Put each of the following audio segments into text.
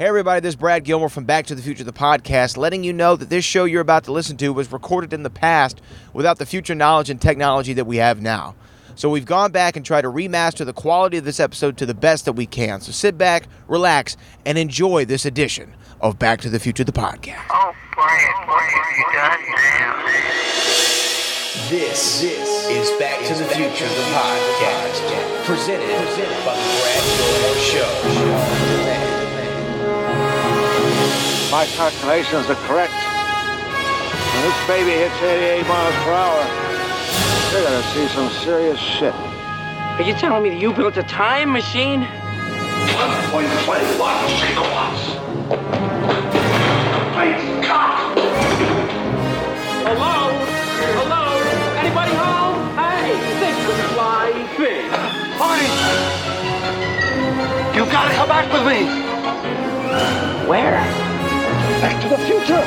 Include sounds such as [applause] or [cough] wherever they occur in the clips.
Hey, everybody, this is Brad Gilmore from Back to the Future, the podcast, letting you know that this show you're about to listen to was recorded in the past without the future knowledge and technology that we have now. So we've gone back and tried to remaster the quality of this episode to the best that we can. So sit back, relax, and enjoy this edition of Back to the Future, the podcast. Oh, Brad, what have you done now? This, is Back to the Future, the podcast, presented, by the Brad Gilmore Show. My calculations are correct. When this baby hits 88 miles per hour, you're gonna see some serious shit. Are you telling me that you built a time machine? 1.21 gigawatts. Plane's cut. Hello? Hello? Anybody home? Hey, think of fly fish. Marty! You gotta come back with me! Where? Back to the future!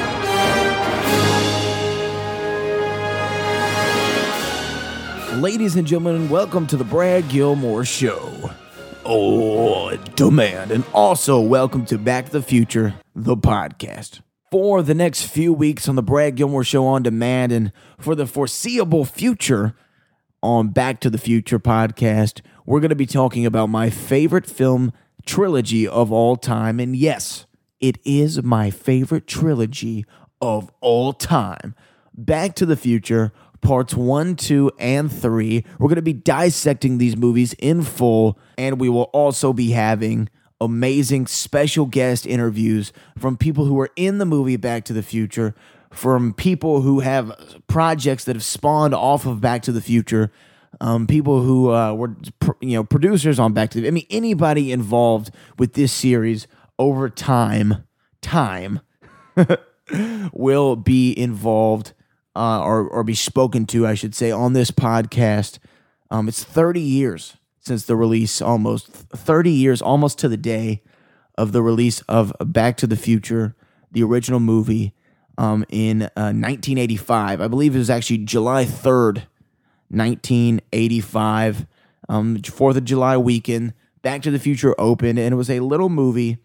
Ladies and gentlemen, welcome to the Brad Gilmore Show. Oh, demand. And also, welcome to Back to the Future, the podcast. For the next few weeks on the Brad Gilmore Show on demand, and for the foreseeable future on Back to the Future podcast, we're going to be talking about my favorite film trilogy of all time. And yes, it is my favorite trilogy of all time. Back to the Future, parts one, two, and three. We're going to be dissecting these movies in full, and we will also be having amazing special guest interviews from people who are in the movie Back to the Future, from people who have projects that have spawned off of Back to the Future. Um, people who uh, were, you know, producers on Back to the. I mean, anybody involved with this series over time, time [laughs] will be involved uh, or or be spoken to, I should say, on this podcast. Um, it's 30 years since the release, almost 30 years, almost to the day of the release of Back to the Future, the original movie, um, in uh, 1985. I believe it was actually July 3rd, 1985, um, Fourth of July weekend. Back to the Future opened, and it was a little movie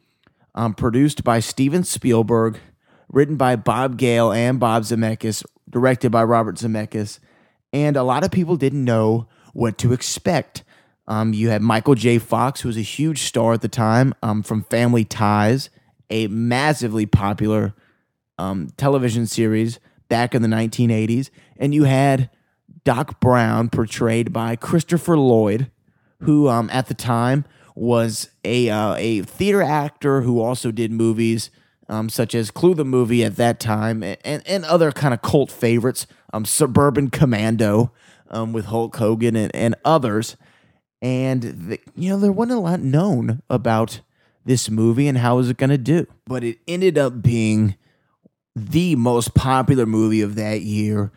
um, produced by Steven Spielberg, written by Bob Gale and Bob Zemeckis, directed by Robert Zemeckis. And a lot of people didn't know what to expect. Um, you had Michael J. Fox, who was a huge star at the time um, from Family Ties, a massively popular um, television series back in the 1980s. And you had Doc Brown, portrayed by Christopher Lloyd, who um, at the time was a uh, a theater actor who also did movies um, such as Clue the movie at that time and, and, other kind of cult favorites, um, Suburban Commando um, with Hulk Hogan and, and others. And, the, you know, there wasn't a lot known about this movie and how was it going to do. But it ended up being the most popular movie of that year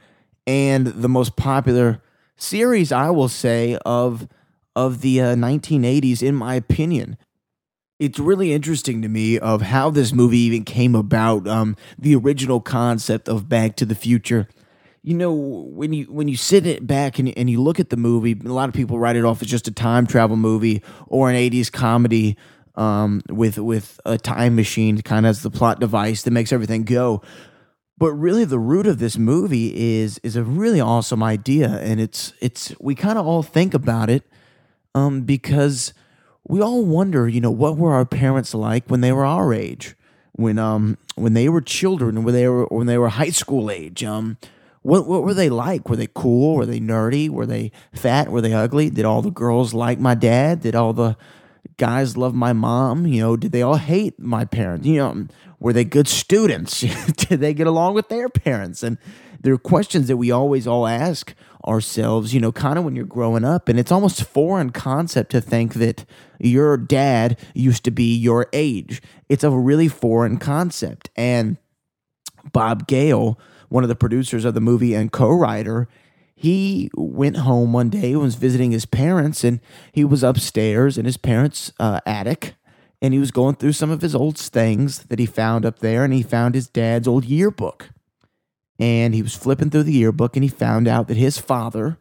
and the most popular series, I will say, of of the uh, 1980s, in my opinion. It's really interesting to me of how this movie even came about. Um, the original concept of Back to the Future. You know, when you when you sit it back and, and you look at the movie, a lot of people write it off as just a time travel movie or an 80s comedy um, with with a time machine kind of as the plot device that makes everything go. But really, the root of this movie is is a really awesome idea, and it's it's we kind of all think about it um, because we all wonder, you know, what were our parents like when they were our age, when um when they were children, when they were when they were high school age. Um, what what were they like? Were they cool? Were they nerdy? Were they fat? Were they ugly? Did all the girls like my dad? Did all the guys love my mom? You know, did they all hate my parents? You know, were they good students? [laughs] did they get along with their parents? And there are questions that we always all ask ourselves, you know, kind of when you're growing up. And it's almost foreign concept to think that your dad used to be your age. It's a really foreign concept. And Bob Gale, one of the producers of the movie and co-writer, he went home one day was visiting his parents and he was upstairs in his parents' uh, attic and he was going through some of his old things that he found up there and he found his dad's old yearbook and he was flipping through the yearbook and he found out that his father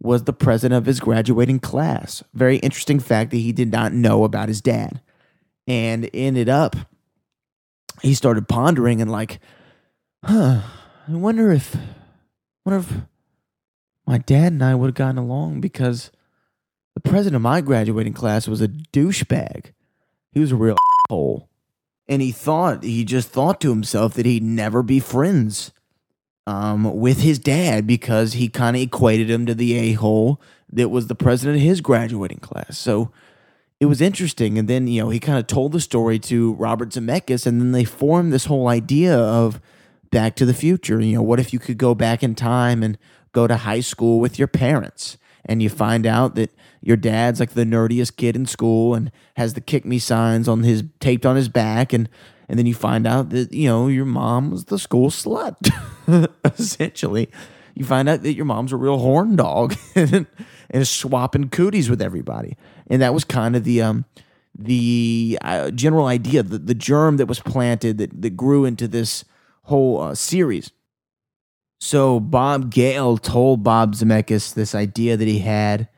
was the president of his graduating class. Very interesting fact that he did not know about his dad. And ended up, he started pondering and like, huh, I wonder if, wonder if my dad and I would have gotten along because the president of my graduating class was a douchebag. He was a real [laughs] hole. And he thought, he just thought to himself that he'd never be friends um, with his dad because he kind of equated him to the a hole that was the president of his graduating class. So it was interesting. And then, you know, he kind of told the story to Robert Zemeckis, and then they formed this whole idea of Back to the Future. You know, what if you could go back in time and go to high school with your parents? And you find out that your dad's like the nerdiest kid in school and has the kick me signs on his taped on his back and and then you find out that you know your mom was the school slut [laughs] essentially. You find out that your mom's a real horn dog [laughs] and, and is swapping cooties with everybody. And that was kind of the um the uh, general idea the, the germ that was planted that, that grew into this whole uh, series so bob gale told bob zemeckis this idea that he had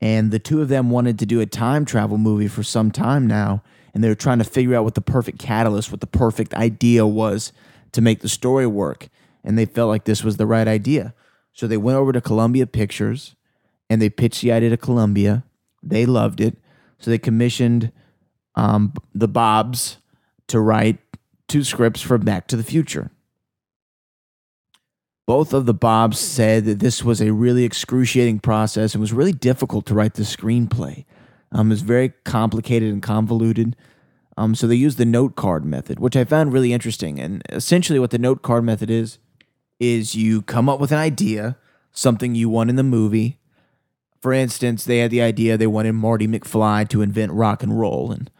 and the two of them wanted to do a time travel movie for some time now and they were trying to figure out what the perfect catalyst, what the perfect idea was to make the story work. And they felt like this was the right idea. So they went over to Columbia Pictures and they pitched the idea to Columbia. They loved it. So they commissioned um, the Bobs to write two scripts for Back to the Future. Both of the Bobs said that this was a really excruciating process and was really difficult to write the screenplay. Um, it's very complicated and convoluted. Um, so they used the note card method, which I found really interesting. And essentially, what the note card method is, is you come up with an idea, something you want in the movie. For instance, they had the idea they wanted Marty McFly to invent rock and roll, and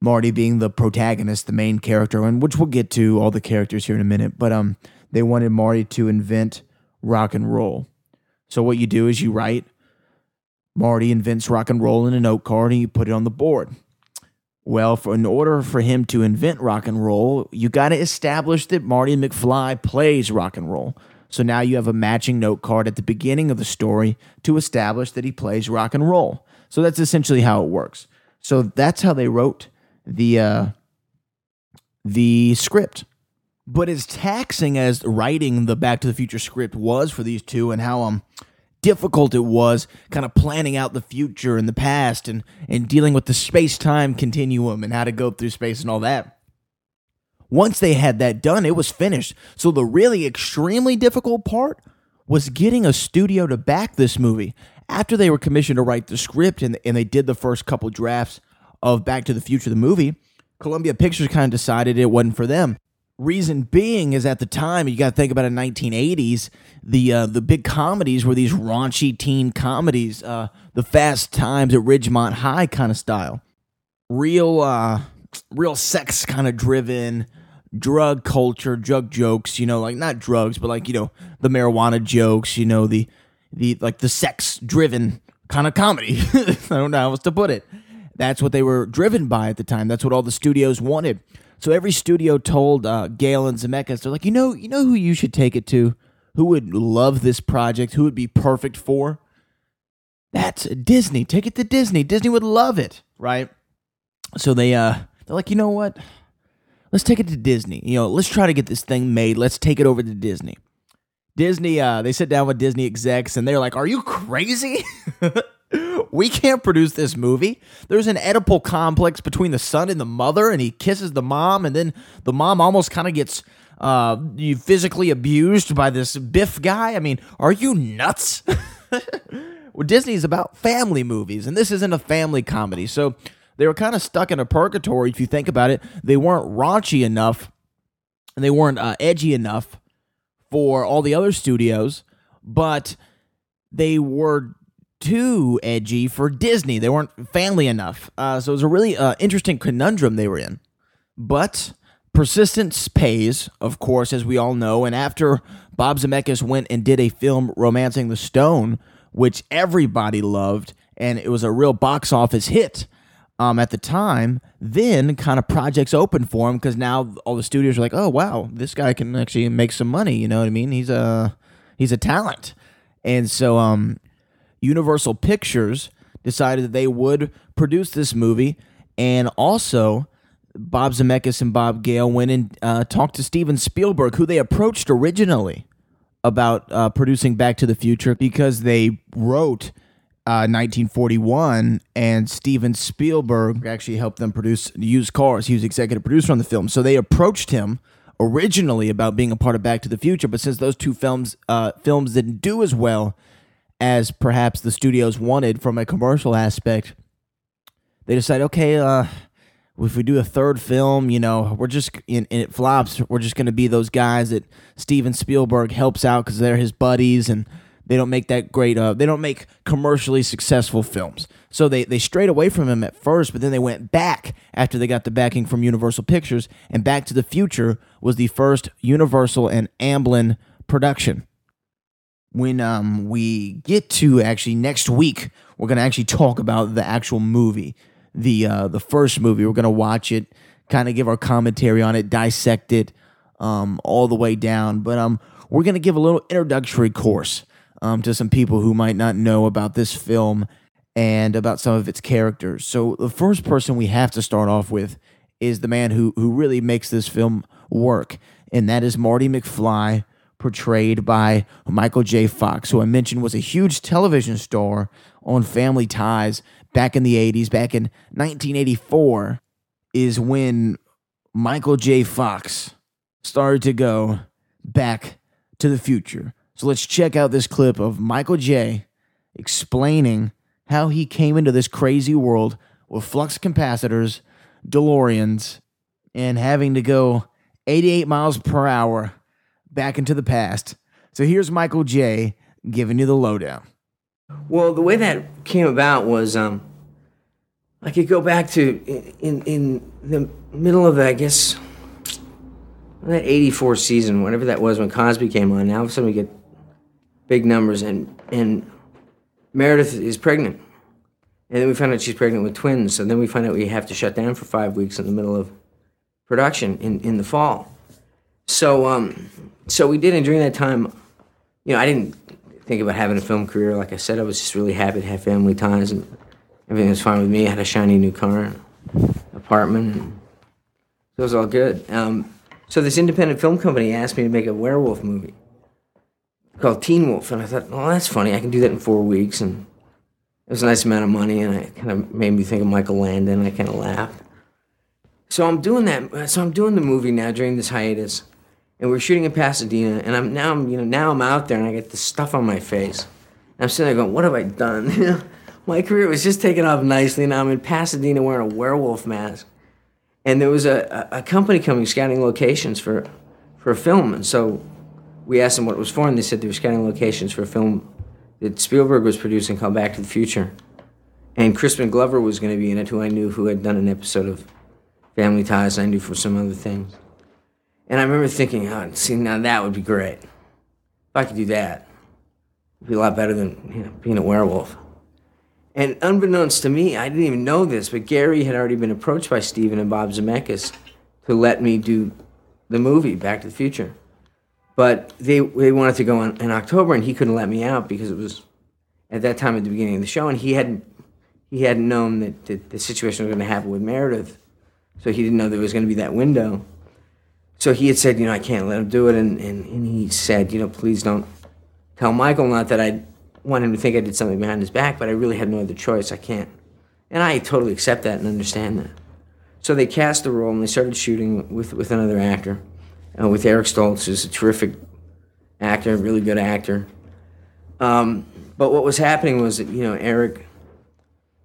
Marty being the protagonist, the main character, and which we'll get to all the characters here in a minute. But um, they wanted Marty to invent rock and roll. So what you do is you write Marty invents rock and roll in a note card and you put it on the board. Well, for in order for him to invent rock and roll, you got to establish that Marty McFly plays rock and roll. So now you have a matching note card at the beginning of the story to establish that he plays rock and roll. So that's essentially how it works. So that's how they wrote the uh, the script. But as taxing as writing the Back to the Future script was for these two, and how um difficult it was kind of planning out the future and the past and, and dealing with the space time continuum and how to go through space and all that. Once they had that done, it was finished. So the really extremely difficult part was getting a studio to back this movie. After they were commissioned to write the script and, and they did the first couple drafts of Back to the Future, the movie, Columbia Pictures kind of decided it wasn't for them. Reason being is at the time you got to think about it, 1980s. The uh, the big comedies were these raunchy teen comedies, uh, the Fast Times at Ridgemont High kind of style, real uh, real sex kind of driven, drug culture, drug jokes. You know, like not drugs, but like you know the marijuana jokes. You know the the like the sex driven kind of comedy. [laughs] I don't know how else to put it. That's what they were driven by at the time. That's what all the studios wanted. So every studio told uh, Gale and Zemeckis, they're like, you know, you know who you should take it to, who would love this project, who would be perfect for. That's Disney. Take it to Disney. Disney would love it, right? So they uh they're like, you know what? Let's take it to Disney. You know, let's try to get this thing made. Let's take it over to Disney. Disney, uh, they sit down with Disney execs and they're like, Are you crazy? [laughs] we can't produce this movie. There's an Oedipal complex between the son and the mother, and he kisses the mom, and then the mom almost kind of gets uh, physically abused by this Biff guy. I mean, are you nuts? [laughs] well, Disney is about family movies, and this isn't a family comedy. So they were kind of stuck in a purgatory. If you think about it, they weren't raunchy enough, and they weren't uh, edgy enough for all the other studios, but they were too edgy for Disney. They weren't family enough. Uh, so it was a really uh, interesting conundrum they were in. But persistence pays, of course, as we all know. And after Bob Zemeckis went and did a film, Romancing the Stone, which everybody loved, and it was a real box office hit um, at the time, then kind of projects open for him because now all the studios are like, oh wow, this guy can actually make some money. You know what I mean? He's a he's a talent, and so um, Universal Pictures decided that they would produce this movie, and also Bob Zemeckis and Bob Gale went and uh, talked to Steven Spielberg, who they approached originally about uh, producing Back to the Future because they wrote uh, 1941, and Steven Spielberg actually helped them produce Used Cars. He was executive producer on the film, so they approached him originally about being a part of Back to the Future. But since those two films uh, films didn't do as well as perhaps the studios wanted from a commercial aspect, they decide, okay, uh, if we do a third film, you know, we're just and it flops. We're just going to be those guys that Steven Spielberg helps out because they're his buddies and they don't make that great. Uh, they don't make commercially successful films. So they they strayed away from him at first, but then they went back after they got the backing from Universal Pictures. And Back to the Future was the first Universal and Amblin production. When um we get to actually next week, we're gonna actually talk about the actual movie, the uh, the first movie. We're gonna watch it, kind of give our commentary on it, dissect it, um, all the way down. But um, we're gonna give a little introductory course um, to some people who might not know about this film and about some of its characters. So the first person we have to start off with is the man who who really makes this film work, and that is Marty McFly, portrayed by Michael J. Fox, who I mentioned was a huge television star on Family Ties back in the 80s, back in 1984 is when Michael J. Fox started to go back to the future. So let's check out this clip of Michael J explaining how he came into this crazy world with flux capacitors, DeLoreans, and having to go 88 miles per hour back into the past. So here's Michael J giving you the lowdown. Well, the way that came about was um, I could go back to in in the middle of I guess that '84 season, whatever that was when Cosby came on. Now all of a sudden we get big numbers, and and Meredith is pregnant, and then we find out she's pregnant with twins. So then we find out we have to shut down for five weeks in the middle of production in in the fall. So um, so we did, and during that time, you know, I didn't think about having a film career. Like I said, I was just really happy to have family ties, and everything was fine with me. I had a shiny new car, apartment, and it was all good. Um, so this independent film company asked me to make a werewolf movie called Teen Wolf, and I thought, well, that's funny. I can do that in four weeks, and it was a nice amount of money, and it kind of made me think of Michael Landon. I kind of laughed. So I'm doing that. So I'm doing the movie now during this hiatus, and we're shooting in Pasadena, and I'm now I'm you know now I'm out there, and I get the stuff on my face. And I'm sitting there going, what have I done? [laughs] My career was just taking off nicely. Now I'm in Pasadena wearing a werewolf mask, and there was a, a, a company coming scouting locations for for a film, and so we asked them what it was for, and they said they were scouting locations for a film that Spielberg was producing called Back to the Future. And Crispin Glover was going to be in it, who I knew who had done an episode of Family Ties, I knew for some other things. And I remember thinking, oh, see, now that would be great. If I could do that, it'd be a lot better than you know, being a werewolf. And unbeknownst to me, I didn't even know this, but Gary had already been approached by Steven and Bob Zemeckis to let me do the movie Back to the Future. But they they wanted to go on in October, and he couldn't let me out because it was at that time at the beginning of the show, and he hadn't he hadn't known that, that the situation was going to happen with Meredith, so he didn't know there was going to be that window. So he had said, you know, I can't let him do it, and, and, and he said, you know, please don't tell Michael. Not that I want him to think I did something behind his back, but I really had no other choice. I can't. And I totally accept that and understand that. So they cast the role and they started shooting with, with another actor, uh, with Eric Stoltz, who's a terrific actor, really good actor. Um, but what was happening was that, you know, Eric,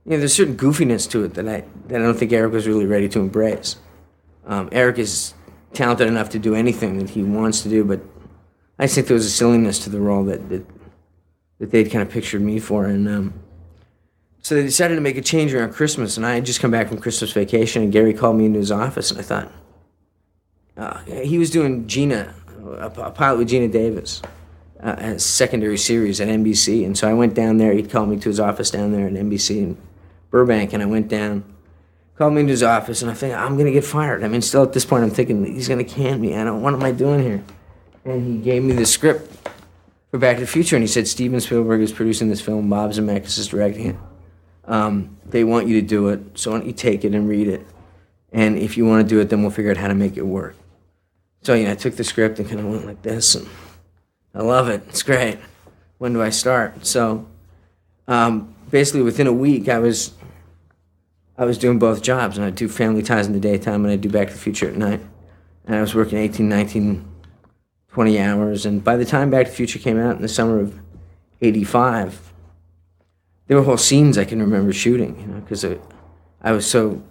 you know, there's certain goofiness to it that I, that I don't think Eric was really ready to embrace. Um, Eric is talented enough to do anything that he wants to do, but I think there was a silliness to the role that, that, that they'd kind of pictured me for. And um, so they decided to make a change around Christmas, and I had just come back from Christmas vacation, and Gary called me into his office, and I thought, uh, he was doing Gina, a, a pilot with Geena Davis, uh, a secondary series at NBC. And so I went down there. He'd called me to his office down there at NBC in Burbank, and I went down, called me into his office, and I think I'm gonna get fired. I mean, still at this point, I'm thinking he's gonna can me. I don't. What am I doing here? And he gave me the script for Back to the Future, and he said Steven Spielberg is producing this film. Bob Zemeckis is directing it. Um, they want you to do it, so why don't you take it and read it? And if you want to do it, then we'll figure out how to make it work. So you know, I took the script and kind of went like this, and I love it. It's great. When do I start? So um, basically, within a week, I was I was doing both jobs, and I'd do Family Ties in the daytime, and I'd do Back to the Future at night. And I was working 18, 19, 20 hours. And by the time Back to the Future came out in the summer of '85, there were whole scenes I can remember shooting, you know, because I was so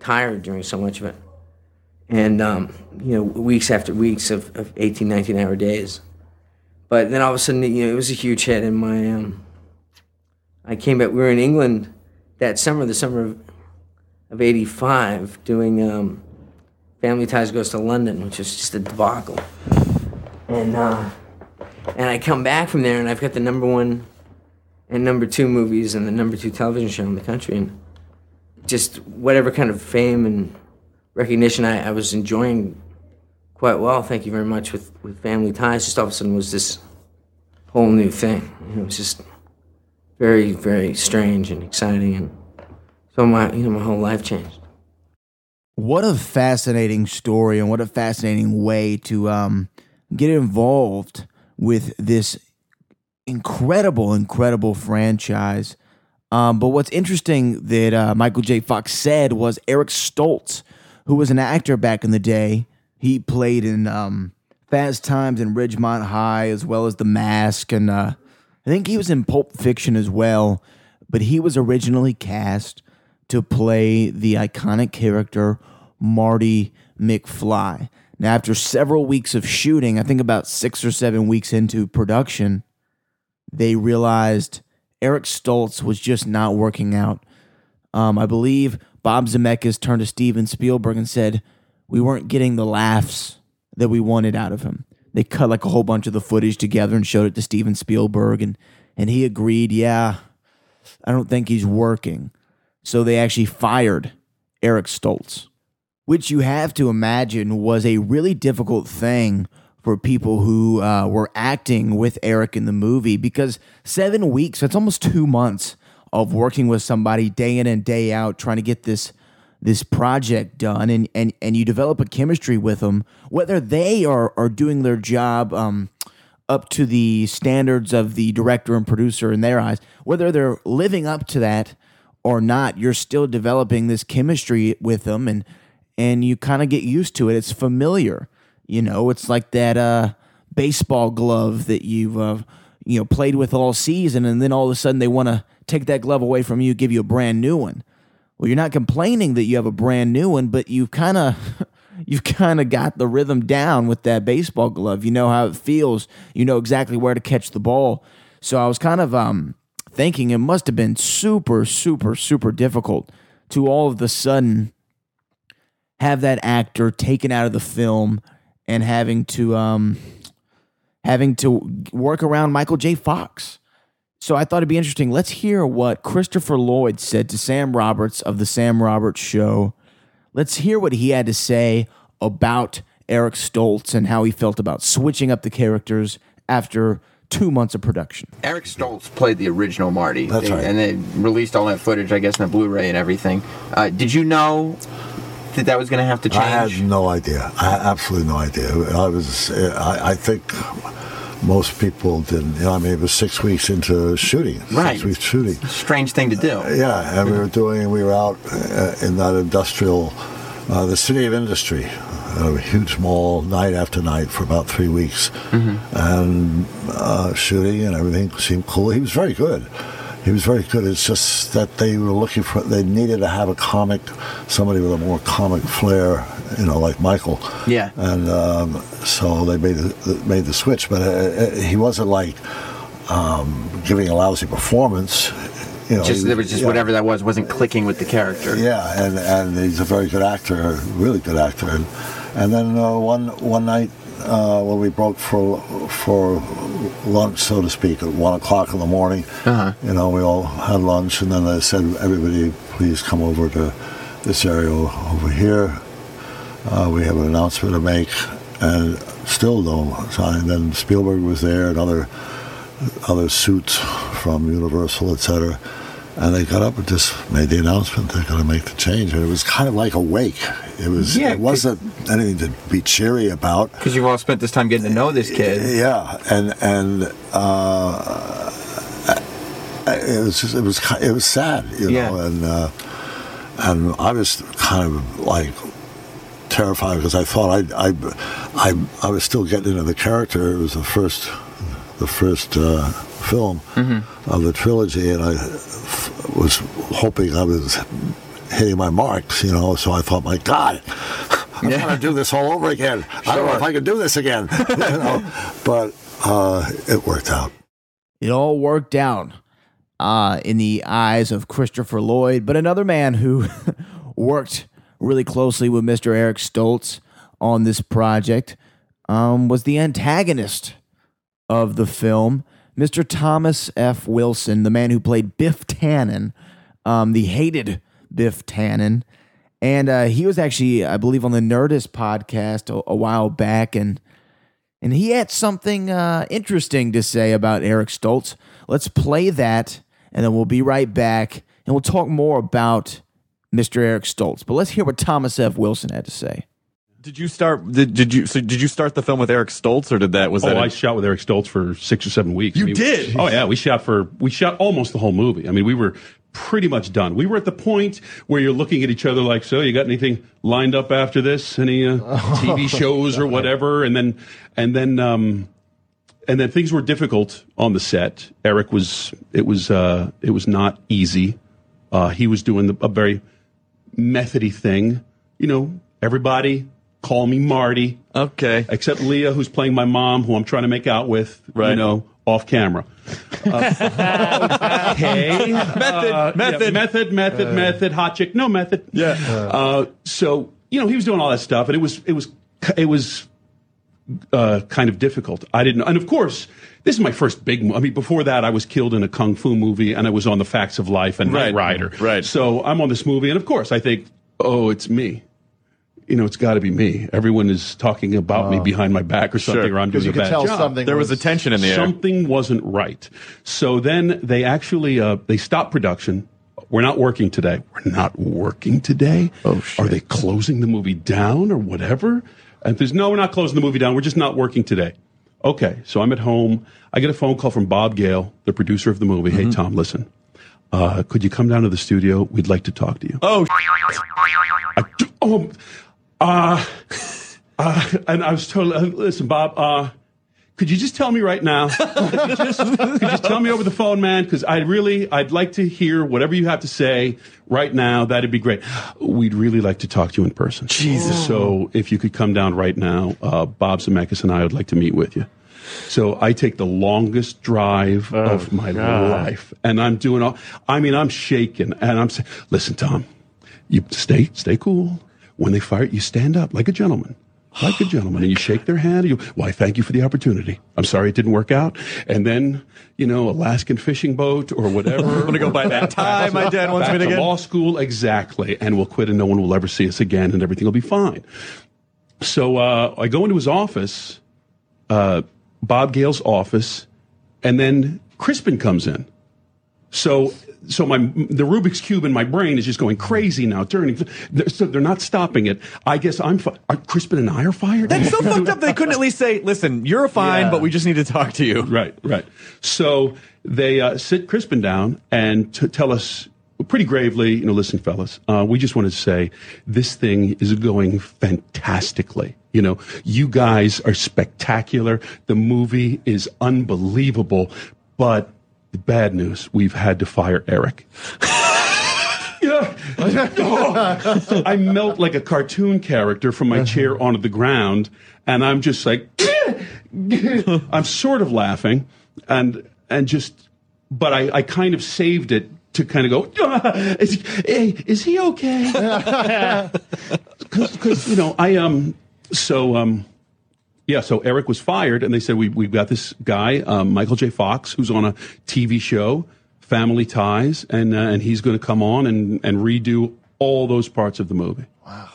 tired during so much of it. And, um, you know, weeks after weeks of, of 18, 19 hour days. But then all of a sudden, you know, it was a huge hit. And my, um, I came back, we were in England that summer, the summer of, of 85, doing um, Family Ties Goes to London, which was just a debacle. And, uh, and I come back from there and I've got the number one and number two movies and the number two television show in the country. And just whatever kind of fame and recognition I, I was enjoying quite well, thank you very much, with, with Family Ties, just all of a sudden was this whole new thing. It was just very, very strange and exciting. And so my, you know, my whole life changed. What a fascinating story and what a fascinating way to um, get involved with this incredible, incredible franchise. Um, but what's interesting that uh, Michael J. Fox said was Eric Stoltz, who was an actor back in the day. He played in um, Fast Times and Ridgemont High, as well as The Mask, and uh, I think he was in Pulp Fiction as well. But he was originally cast to play the iconic character Marty McFly. Now, after several weeks of shooting, I think about six or seven weeks into production, they realized Eric Stoltz was just not working out. Um, I believe Bob Zemeckis turned to Steven Spielberg and said, We weren't getting the laughs that we wanted out of him. They cut like a whole bunch of the footage together and showed it to Steven Spielberg, and, and he agreed, Yeah, I don't think he's working. So they actually fired Eric Stoltz, which you have to imagine was a really difficult thing for people who uh, were acting with Eric in the movie because seven weeks, that's almost two months of working with somebody day in and day out trying to get this this project done. And and and you develop a chemistry with them whether they are are doing their job um, up to the standards of the director and producer in their eyes whether they're living up to that or not you're still developing this chemistry with them and and you kind of get used to it it's familiar you know it's like that uh, baseball glove that you've uh, you know played with all season and then all of a sudden they want to take that glove away from you give you a brand new one well, you're not complaining that you have a brand new one, but you've kind of [laughs] you've kind of got the rhythm down with that baseball glove. You know how it feels. You know exactly where to catch the ball. So I was kind of um, thinking it must have been super, super, super difficult to all of the sudden have that actor taken out of the film and having to um, having to work around Michael J. Fox. So I thought it'd be interesting. Let's hear what Christopher Lloyd said to Sam Roberts of the Sam Roberts Show. Let's hear what he had to say about Eric Stoltz and how he felt about switching up the characters after two months of production. Eric Stoltz played the original Marty. That's right. And they released all that footage, I guess, in the Blu-ray and everything. Uh, did you know that that was going to have to change? I had no idea. I had absolutely no idea. I was. I, I think most people didn't. You know, I mean, it was six weeks into shooting. Right. Six weeks shooting. Strange thing to do. Yeah, and we were doing. We were out uh, in that industrial, uh, the city of industry, a huge mall, night after night for about three weeks, and uh, shooting and everything seemed cool. He was very good. He was very good. It's just that they were looking for. They needed to have a comic, somebody with a more comic flair, you know, like Michael. Yeah. And um, so they made the, made the switch, but uh, uh, he wasn't like um, giving a lousy performance. You know, just he- there was just yeah. whatever that was wasn't clicking with the character. Yeah, and and he's a very good actor, really good actor. And, and then uh, one one night uh, when we broke for for lunch, so to speak, at one o'clock in the morning, Uh-huh. you know, we all had lunch, and then I said, "Everybody, please come over to this area over here. Uh, we have an announcement to make." And still no sign. Then Spielberg was there, and other other suits from Universal, etc. And they got up and just made the announcement they're going to make the change. And it was kind of like a wake. It was. Yeah, it wasn't anything to be cheery about. Because you've all spent this time getting to know this kid. Yeah, and and uh, it was just, it was it was sad, you know, Yeah. and uh, and I was kind of like terrified because I thought I I I I was still getting into the character. It was the first the first uh, film of the trilogy, and I was hoping I was hitting my marks, you know. So I thought, my God. [laughs] I'm Yeah. trying to do this all over again. I don't know if I can do this again, [laughs] you know. But uh, it worked out. It all worked out uh, in the eyes of Christopher Lloyd, but another man who [laughs] worked really closely with Mr. Eric Stoltz on this project um, was the antagonist of the film, Mr. Thomas F. Wilson, the man who played Biff Tannen, um, the hated Biff Tannen. And uh, he was actually, I believe, on the Nerdist podcast a, a while back, and and he had something uh, interesting to say about Eric Stoltz. Let's play that, and then we'll be right back, and we'll talk more about Mr. Eric Stoltz. But let's hear what Thomas F. Wilson had to say. Did you start? Did, did you? So did you start the film with Eric Stoltz, or did that was oh, that? a- I shot with Eric Stoltz for six or seven weeks. You I mean, did? Oh yeah, we shot for we shot almost the whole movie. I mean, we were pretty much done. We were at the point where you're looking at each other like, so you got anything lined up after this? Any uh, [laughs] TV shows or whatever? And then and then um, and then things were difficult on the set. Eric was it was uh, it was not easy. Uh, he was doing the, a very methody thing. You know, everybody call me Marty. Okay. Except Lea, who's playing my mom, who I'm trying to make out with. You know, off camera. [laughs] [laughs] Uh, okay. Method, method. method, method, method. Hot chick, no method. Yeah. Uh, so you know, he was doing all that stuff, and it was it was it was uh, kind of difficult. I didn't, and of course, this is my first big. I mean, before that, I was killed in a kung fu movie, and I was on The Facts of Life and Right. Knight Rider. Right. So I'm on this movie, and of course, I think, oh, it's me. You know, it's got to be me. Everyone is talking about me behind my back or something, or I'm doing Because you a could bad tell job. something There was a tension in the air. Something wasn't right. So then they actually uh, they stopped production. We're not working today. We're not working today. Oh shit! Are they closing the movie down or whatever? And there's no, we're not closing the movie down. We're just not working today. Okay, so I'm at home. I get a phone call from Bob Gale, the producer of the movie. Hey Tom, listen. Uh, could you come down to the studio? We'd like to talk to you. Oh, I, oh, uh, uh, and I was told, uh, listen, Bob, uh, could you just tell me right now? could, [laughs] you just, could you just tell me over the phone, man? Because I really, I'd like to hear whatever you have to say right now. That'd be great. We'd really like to talk to you in person. Jesus. So if you could come down right now, uh, Bob Zemeckis and I would like to meet with you. So I take the longest drive of my life, and I'm doing all. I mean, I'm shaking, and I'm saying, "Listen, Tom, you stay stay cool. When they fire, you stand up like a gentleman." Like a [gasps] gentleman, and you shake their hand. And you, well, I thank you for the opportunity. I'm sorry it didn't work out. And then, you know, Alaskan fishing boat or whatever. [laughs] I'm gonna go buy that [laughs] tie my dad wants me to get. law school, exactly. And we'll quit, and no one will ever see us again, and everything will be fine. So uh, I go into his office, uh, Bob Gale's office, and then Crispin comes in. So so my the Rubik's cube in my brain is just going crazy now, turning. So they're not stopping it. I guess I'm. Fi- are Crispin and I are fired. That's so fucked up. They couldn't at least say, "Listen, you're fine, Yeah. but we just need to talk to you." Right, right. So they uh, sit Crispin down and t- tell us pretty gravely, you know, listen, fellas, uh, we just wanted to say this thing is going fantastically. You know, you guys are spectacular. The movie is unbelievable, but the bad news, we've had to fire Eric. Yeah. [laughs] Oh. I melt like a cartoon character from my chair onto the ground, and I'm just like, [laughs] I'm sort of laughing, and and just, but I, I kind of saved it to kind of go, "Ah, [laughs] is, hey, is he okay? Because you know I um so um yeah so Eric was fired, and they said we we've got this guy um, Michael J. Fox who's on a TV show, Family Ties, and uh, and he's going to come on and and redo all those parts of the movie. Wow.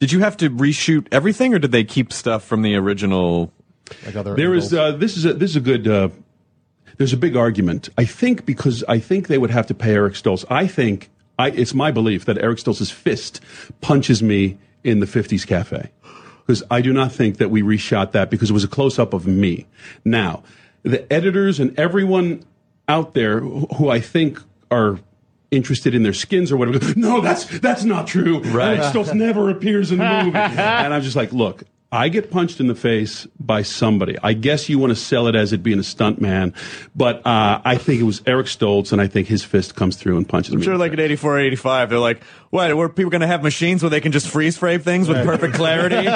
Did you have to reshoot everything, or did they keep stuff from the original? Like other There is uh, this is a this is a good. Uh, there's a big argument. I think because I think they would have to pay Eric Stoltz. I think I, it's my belief that Eric Stoltz's fist punches me in the '50s cafe because I do not think that we reshot that because it was a close up of me. Now, the editors and everyone out there who who I think are interested in their skins or whatever. No, that's that's not true. Right. Eric Stoltz never appears in the movie. [laughs] and I'm just like, look, I get punched in the face by somebody. I guess you want to sell it as it being a stunt man, but uh, I think it was Eric Stoltz, and I think his fist comes through and punches I'm me. sure, like in '84, '85, they're like, "What? Were people going to have machines where they can just freeze frame things with perfect clarity?"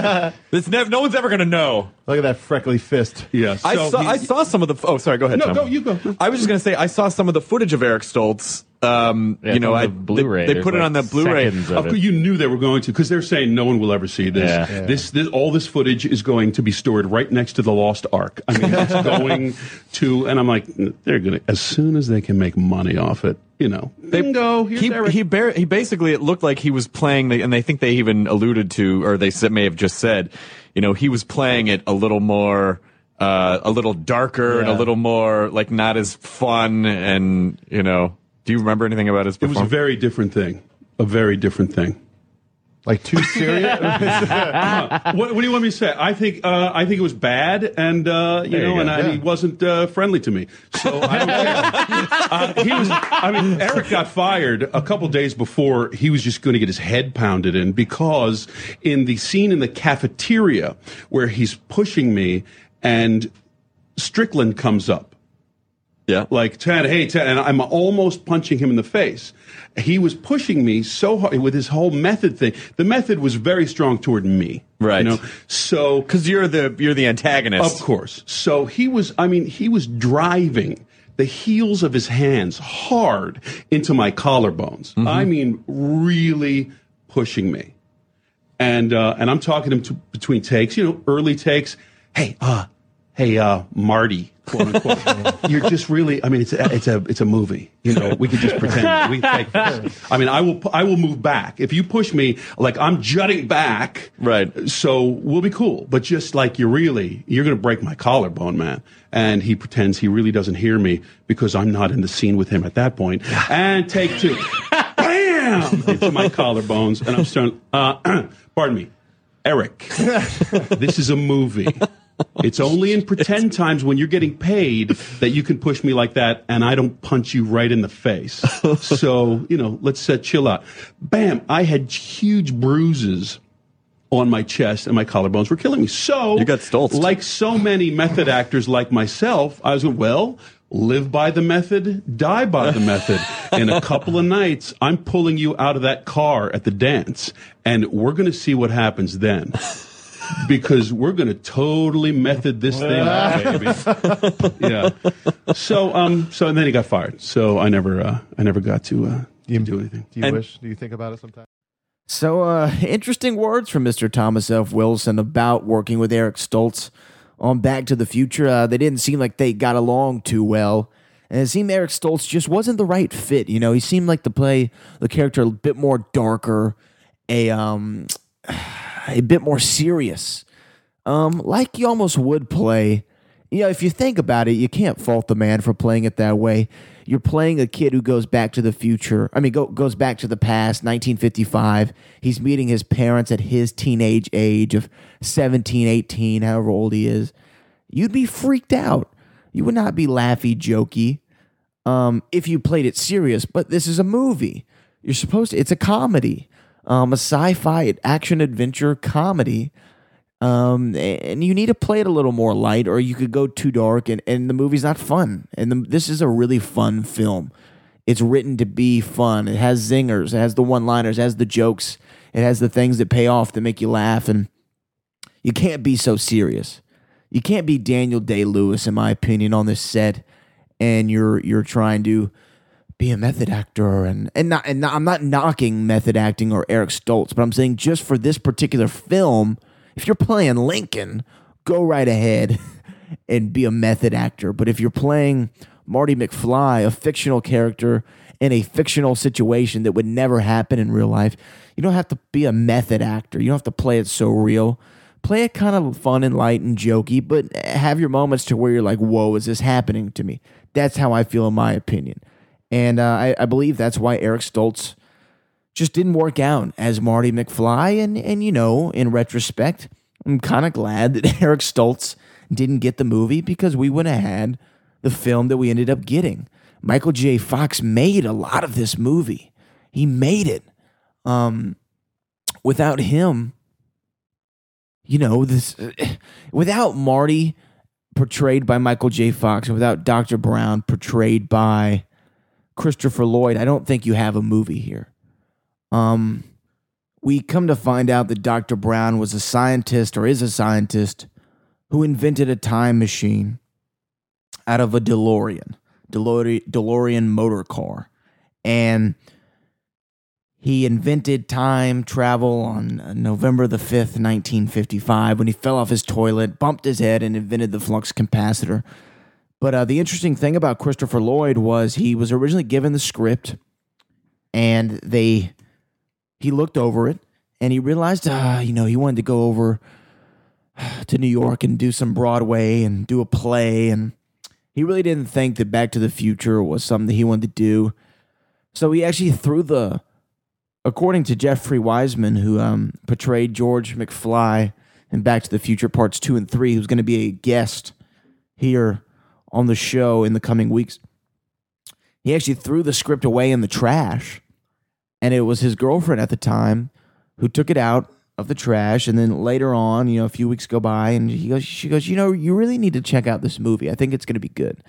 [laughs] it's never, no one's ever going to know. Look at that freckly fist. Yes. I saw. I saw some of the. Oh, sorry. Go ahead. No, Tom. go, you go. I was just going to say I saw some of the footage of Eric Stoltz. Um, Yeah, you know, it's I the Blu-ray. They, they There's put it on the Blu-ray. seconds of Of course, you knew they were going to because they're saying no one will ever see this. Yeah. Yeah. This, this, all this footage is going to be stored right next to the Lost Ark. I mean, it's [laughs] going to, and I'm like, they're gonna as soon as they can make money off it, you know, bingo. Here's he Eric. he, bar- he basically it looked like he was playing the, and they think they even alluded to or they may have just said you know he was playing it a little more uh, a little darker and a little more like not as fun and you know do you remember anything about his It was a very different thing. A very different thing. Like too serious. [laughs] what, what do you want me to say? I think uh, I think it was bad, and uh, you There know, go. and I, Yeah. he wasn't uh, friendly to me. So I don't care. [laughs] uh, he was. I mean, Eric got fired a couple days before he was just going to get his head pounded in because in the scene in the cafeteria where he's pushing me, and Strickland comes up. Yeah. Like, Ted, hey, Ted, and I'm almost punching him in the face. He was pushing me so hard with his whole method thing. The method was very strong toward me. Right. You know? So, because you're the you're the antagonist of course. So he was, I mean, he was driving the heels of his hands hard into my collarbones. I mean, really pushing me. And, uh, and I'm talking to him to, between takes, you know, early takes. Hey, uh, hey, uh, Marty, quote unquote. You're just really, I mean, it's a, it's a, it's a movie. You know, we could just pretend. We can [laughs] take. I mean, I will, I will move back. If you push me, like I'm jutting back. Right. So we'll be cool. But just like you're really, you're going to break my collarbone, man. And he pretends he really doesn't hear me because I'm not in the scene with him at that point. And take two. [laughs] Bam! Into my collarbones. And I'm starting, uh, [clears throat] pardon me, Eric, [laughs] this is a movie. It's only in pretend times when you're getting paid that you can push me like that and I don't punch you right in the face. So, you know, let's uh, chill out. Bam! I had huge bruises on my chest and my collarbones were killing me. So, You got stoltzed. like so many method actors like myself, I was going, well, live by the method, die by the method. In a couple of nights, I'm pulling you out of that car at the dance and we're going to see what happens then. Because we're going to totally method this thing out, [laughs] baby. Yeah. So, um, so and then he got fired. So I never, uh, I never got to, uh, you, do anything. Do you And- wish? Do you think about it sometimes? So, uh, interesting words from Mr. Thomas F. Wilson about working with Eric Stoltz on Back to the Future. Uh, they didn't seem like they got along too well. And it seemed Eric Stoltz just wasn't the right fit. You know, he seemed like to play the character a bit more darker, a um, a bit more serious, um, like you almost would play you know, if you think about it, you can't fault the man for playing it that way. You're playing a kid who goes back to the future. I mean, go, goes back to the past, 1955. He's meeting his parents at his teenage age of 17, 18, however old he is. You'd be freaked out. You would not be laughy, jokey um, if you played it serious, but this is a movie. You're supposed to, it's a comedy, um, a sci fi action adventure comedy. Um, and you need to play it a little more light, or you could go too dark, and, and the movie's not fun. And the, this is a really fun film. It's written to be fun. It has zingers, it has the one liners, it has the jokes, it has the things that pay off that make you laugh. And you can't be so serious. You can't be Daniel Day Lewis, in my opinion, on this set, and you're you're trying to be a method actor and and not and not, I'm not knocking method acting or Eric Stoltz, but I'm saying just for this particular film, if you're playing Lincoln, go right ahead [laughs] and be a method actor. But if you're playing Marty McFly, a fictional character in a fictional situation that would never happen in real life, you don't have to be a method actor. You don't have to play it so real. Play it kind of fun and light and jokey, but have your moments to where you're like, whoa, is this happening to me? That's how I feel, in my opinion. And uh, I, I believe that's why Eric Stoltz just didn't work out as Marty McFly. And, and you know, in retrospect, I'm kind of glad that [laughs] Eric Stoltz didn't get the movie because we would have had the film that we ended up getting. Michael J. Fox made a lot of this movie. He made it. Um, without him, you know, this [sighs] without Marty portrayed by Michael J. Fox and without Dr. Brown portrayed by Christopher Lloyd, I don't think you have a movie here. Um, we come to find out that Dr. Brown was a scientist or is a scientist who invented a time machine out of a DeLorean, DeLorean, DeLorean motor car. And he invented time travel on November the 5th, 1955, when he fell off his toilet, bumped his head, and invented the flux capacitor. But uh, the interesting thing about Christopher Lloyd was he was originally given the script, and they he looked over it, and he realized, uh, you know, he wanted to go over to New York and do some Broadway and do a play, and he really didn't think that Back to the Future was something that he wanted to do. So he actually threw the according to Jeffrey Weissman, who um, portrayed George McFly in Back to the Future Parts 2 and 3, who's going to be a guest here on the show in the coming weeks, he actually threw the script away in the trash. And it was his girlfriend at the time who took it out of the trash. And then later on, you know, a few weeks go by, and he goes, she goes, you know, you really need to check out this movie. I think it's going to be good.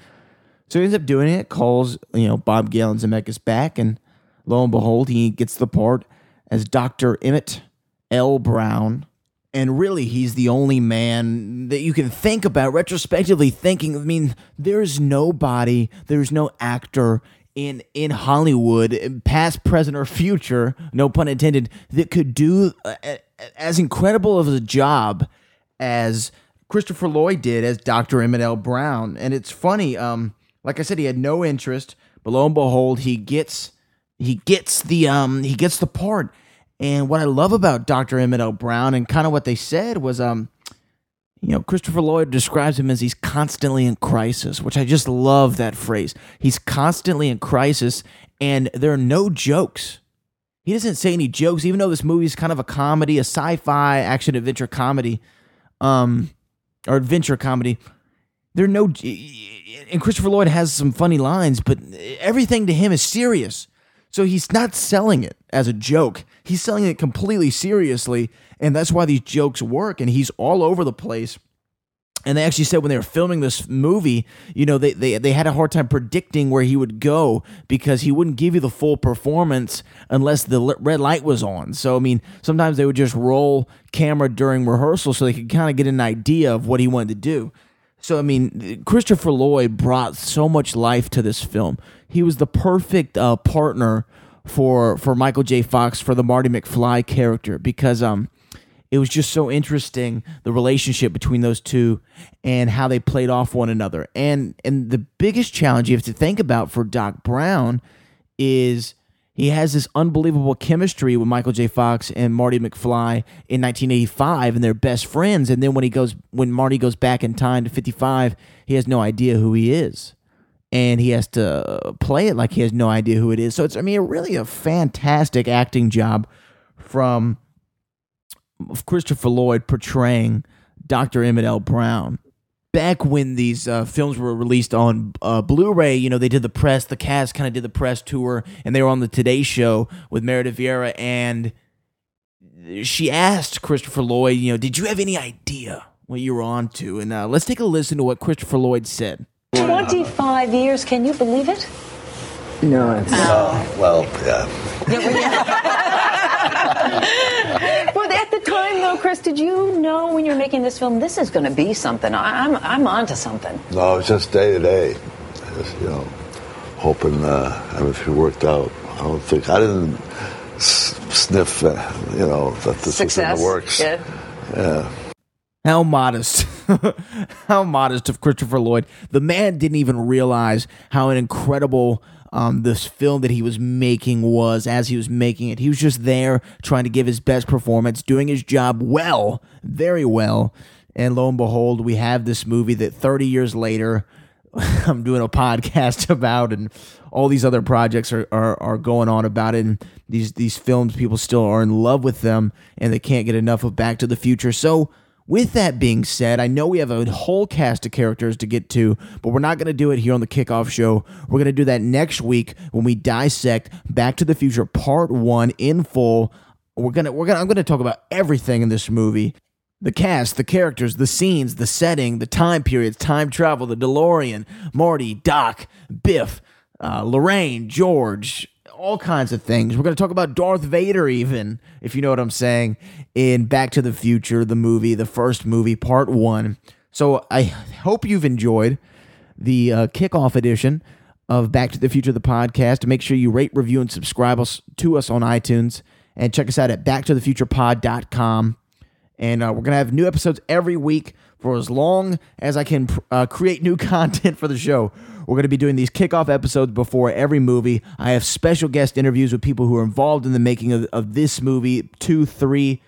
So he ends up doing it, calls, you know, Bob Gale and Zemeckis back, and lo and behold, he gets the part as Dr. Emmett L. Brown. And really, he's the only man that you can think about retrospectively thinking. I mean, there's nobody, there's no actor in in Hollywood, past, present, or future, no pun intended, that could do uh, as incredible of a job as Christopher Lloyd did as Dr. Emmett L. Brown. And it's funny, um, like I said, he had no interest, but lo and behold, he gets he gets the um he gets the part. And what I love about Dr. Emmett L. Brown and kind of what they said was um you know, Christopher Lloyd describes him as he's constantly in crisis, which I just love that phrase. He's constantly in crisis and there are no jokes. He doesn't say any jokes, even though this movie is kind of a comedy, a sci-fi action adventure comedy, um, or adventure comedy. There are no, and Christopher Lloyd has some funny lines, but everything to him is serious. So he's not selling it as a joke. He's selling it completely seriously, and that's why these jokes work. And he's all over the place. And they actually said when they were filming this movie, you know, they, they, they had a hard time predicting where he would go because he wouldn't give you the full performance unless the red light was on. So, I mean, sometimes they would just roll camera during rehearsal so they could kind of get an idea of what he wanted to do. So, I mean, Christopher Lloyd brought so much life to this film. He was the perfect uh, partner for for Michael J. Fox for the Marty McFly character because um it was just so interesting the relationship between those two and how they played off one another. And and the biggest challenge you have to think about for Doc Brown is he has this unbelievable chemistry with Michael J. Fox and Marty McFly in 1985, and they're best friends. And then when he goes, when Marty goes back in time to 55, he has no idea who he is, and he has to play it like he has no idea who it is. So it's, I mean, really a fantastic acting job from Christopher Lloyd portraying Dr. Emmett L. Brown back when these uh, films were released on uh, Blu-ray, you know, they did the press, the cast kind of did the press tour, and they were on the Today Show with Meredith Vieira, and she asked Christopher Lloyd, you know, did you have any idea what you were on to? And uh, let's take a listen to what Christopher Lloyd said. 25 years, can you believe it? No, it's well, yeah. [laughs] Well, at the time, though, Chris, did you know when you were making this film, this is going to be something? I, I'm, I'm onto something. No, it's just day to day. Just, you know, hoping uh, everything worked out. I don't think I didn't s- sniff, uh, you know, that this was in Success. the works. Yeah. Yeah. How modest. [laughs] how modest of Christopher Lloyd. The man didn't even realize how an incredible um, this film that he was making was as he was making it. He was just there trying to give his best performance, doing his job well, very well. And lo and behold, we have this movie that 30 years later, [laughs] I'm doing a podcast [laughs] about, and all these other projects are, are, are going on about it. And these, these films, people still are in love with them, and they can't get enough of Back to the Future. So, with that being said, I know we have a whole cast of characters to get to, but we're not going to do it here on the kickoff show. We're going to do that next week when we dissect Back to the Future Part 1 in full. We're going to we're going to I'm going to talk about everything in this movie. The cast, the characters, the scenes, the setting, the time periods, time travel, the DeLorean, Marty, Doc, Biff, uh, Lorraine, George, all kinds of things. We're going to talk about Darth Vader, even, if you know what I'm saying, in Back to the Future, the movie, the first movie, part one. So I hope you've enjoyed the uh, kickoff edition of Back to the Future, the podcast. Make sure you rate, review, and subscribe us to us on iTunes. And check us out at backtothefuturepod.com. And uh, we're going to have new episodes every week for as long as I can uh, create new [laughs] content for the show. We're going to be doing these kickoff episodes before every movie. I have special guest interviews with people who are involved in the making of, of this movie, two, three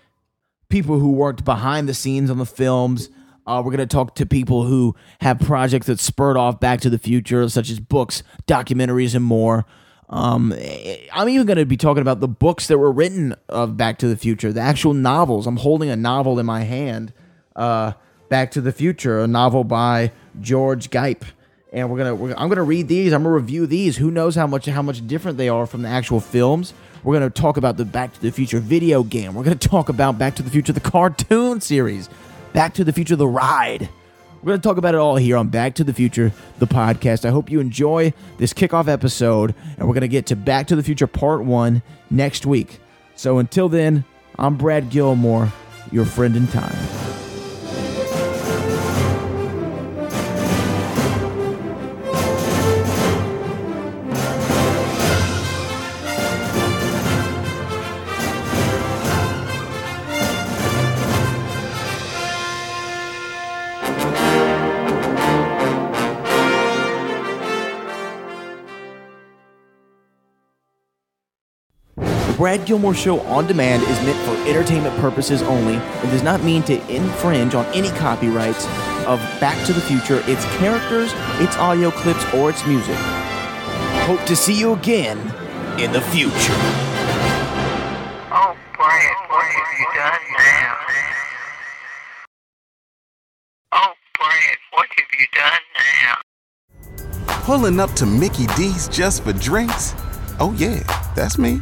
people who worked behind the scenes on the films. Uh, we're going to talk to people who have projects that spurred off Back to the Future, such as books, documentaries, and more. Um, I'm even going to be talking about the books that were written of Back to the Future, the actual novels. I'm holding a novel in my hand, uh, Back to the Future, a novel by George Gipe, and we're gonna. We're, I'm gonna read these. I'm gonna review these. Who knows how much how much different they are from the actual films? We're gonna talk about the Back to the Future video game. We're gonna [laughs] talk about Back to the Future the cartoon series, Back to the Future the ride. We're going to talk about it all here on Back to the Future, the podcast. I hope you enjoy this kickoff episode, and we're going to get to Back to the Future Part 1 next week. So until then, I'm Brad Gilmore, your friend in time. Brad Gilmore Show on demand is meant for entertainment purposes only and does not mean to infringe on any copyrights of Back to the Future, its characters, its audio clips, or its music. Hope to see you again in the future. Oh, Brad, what have you done now? Oh, Brad, what have you done now? Pulling up to Mickey D's just for drinks? Oh, yeah, that's me.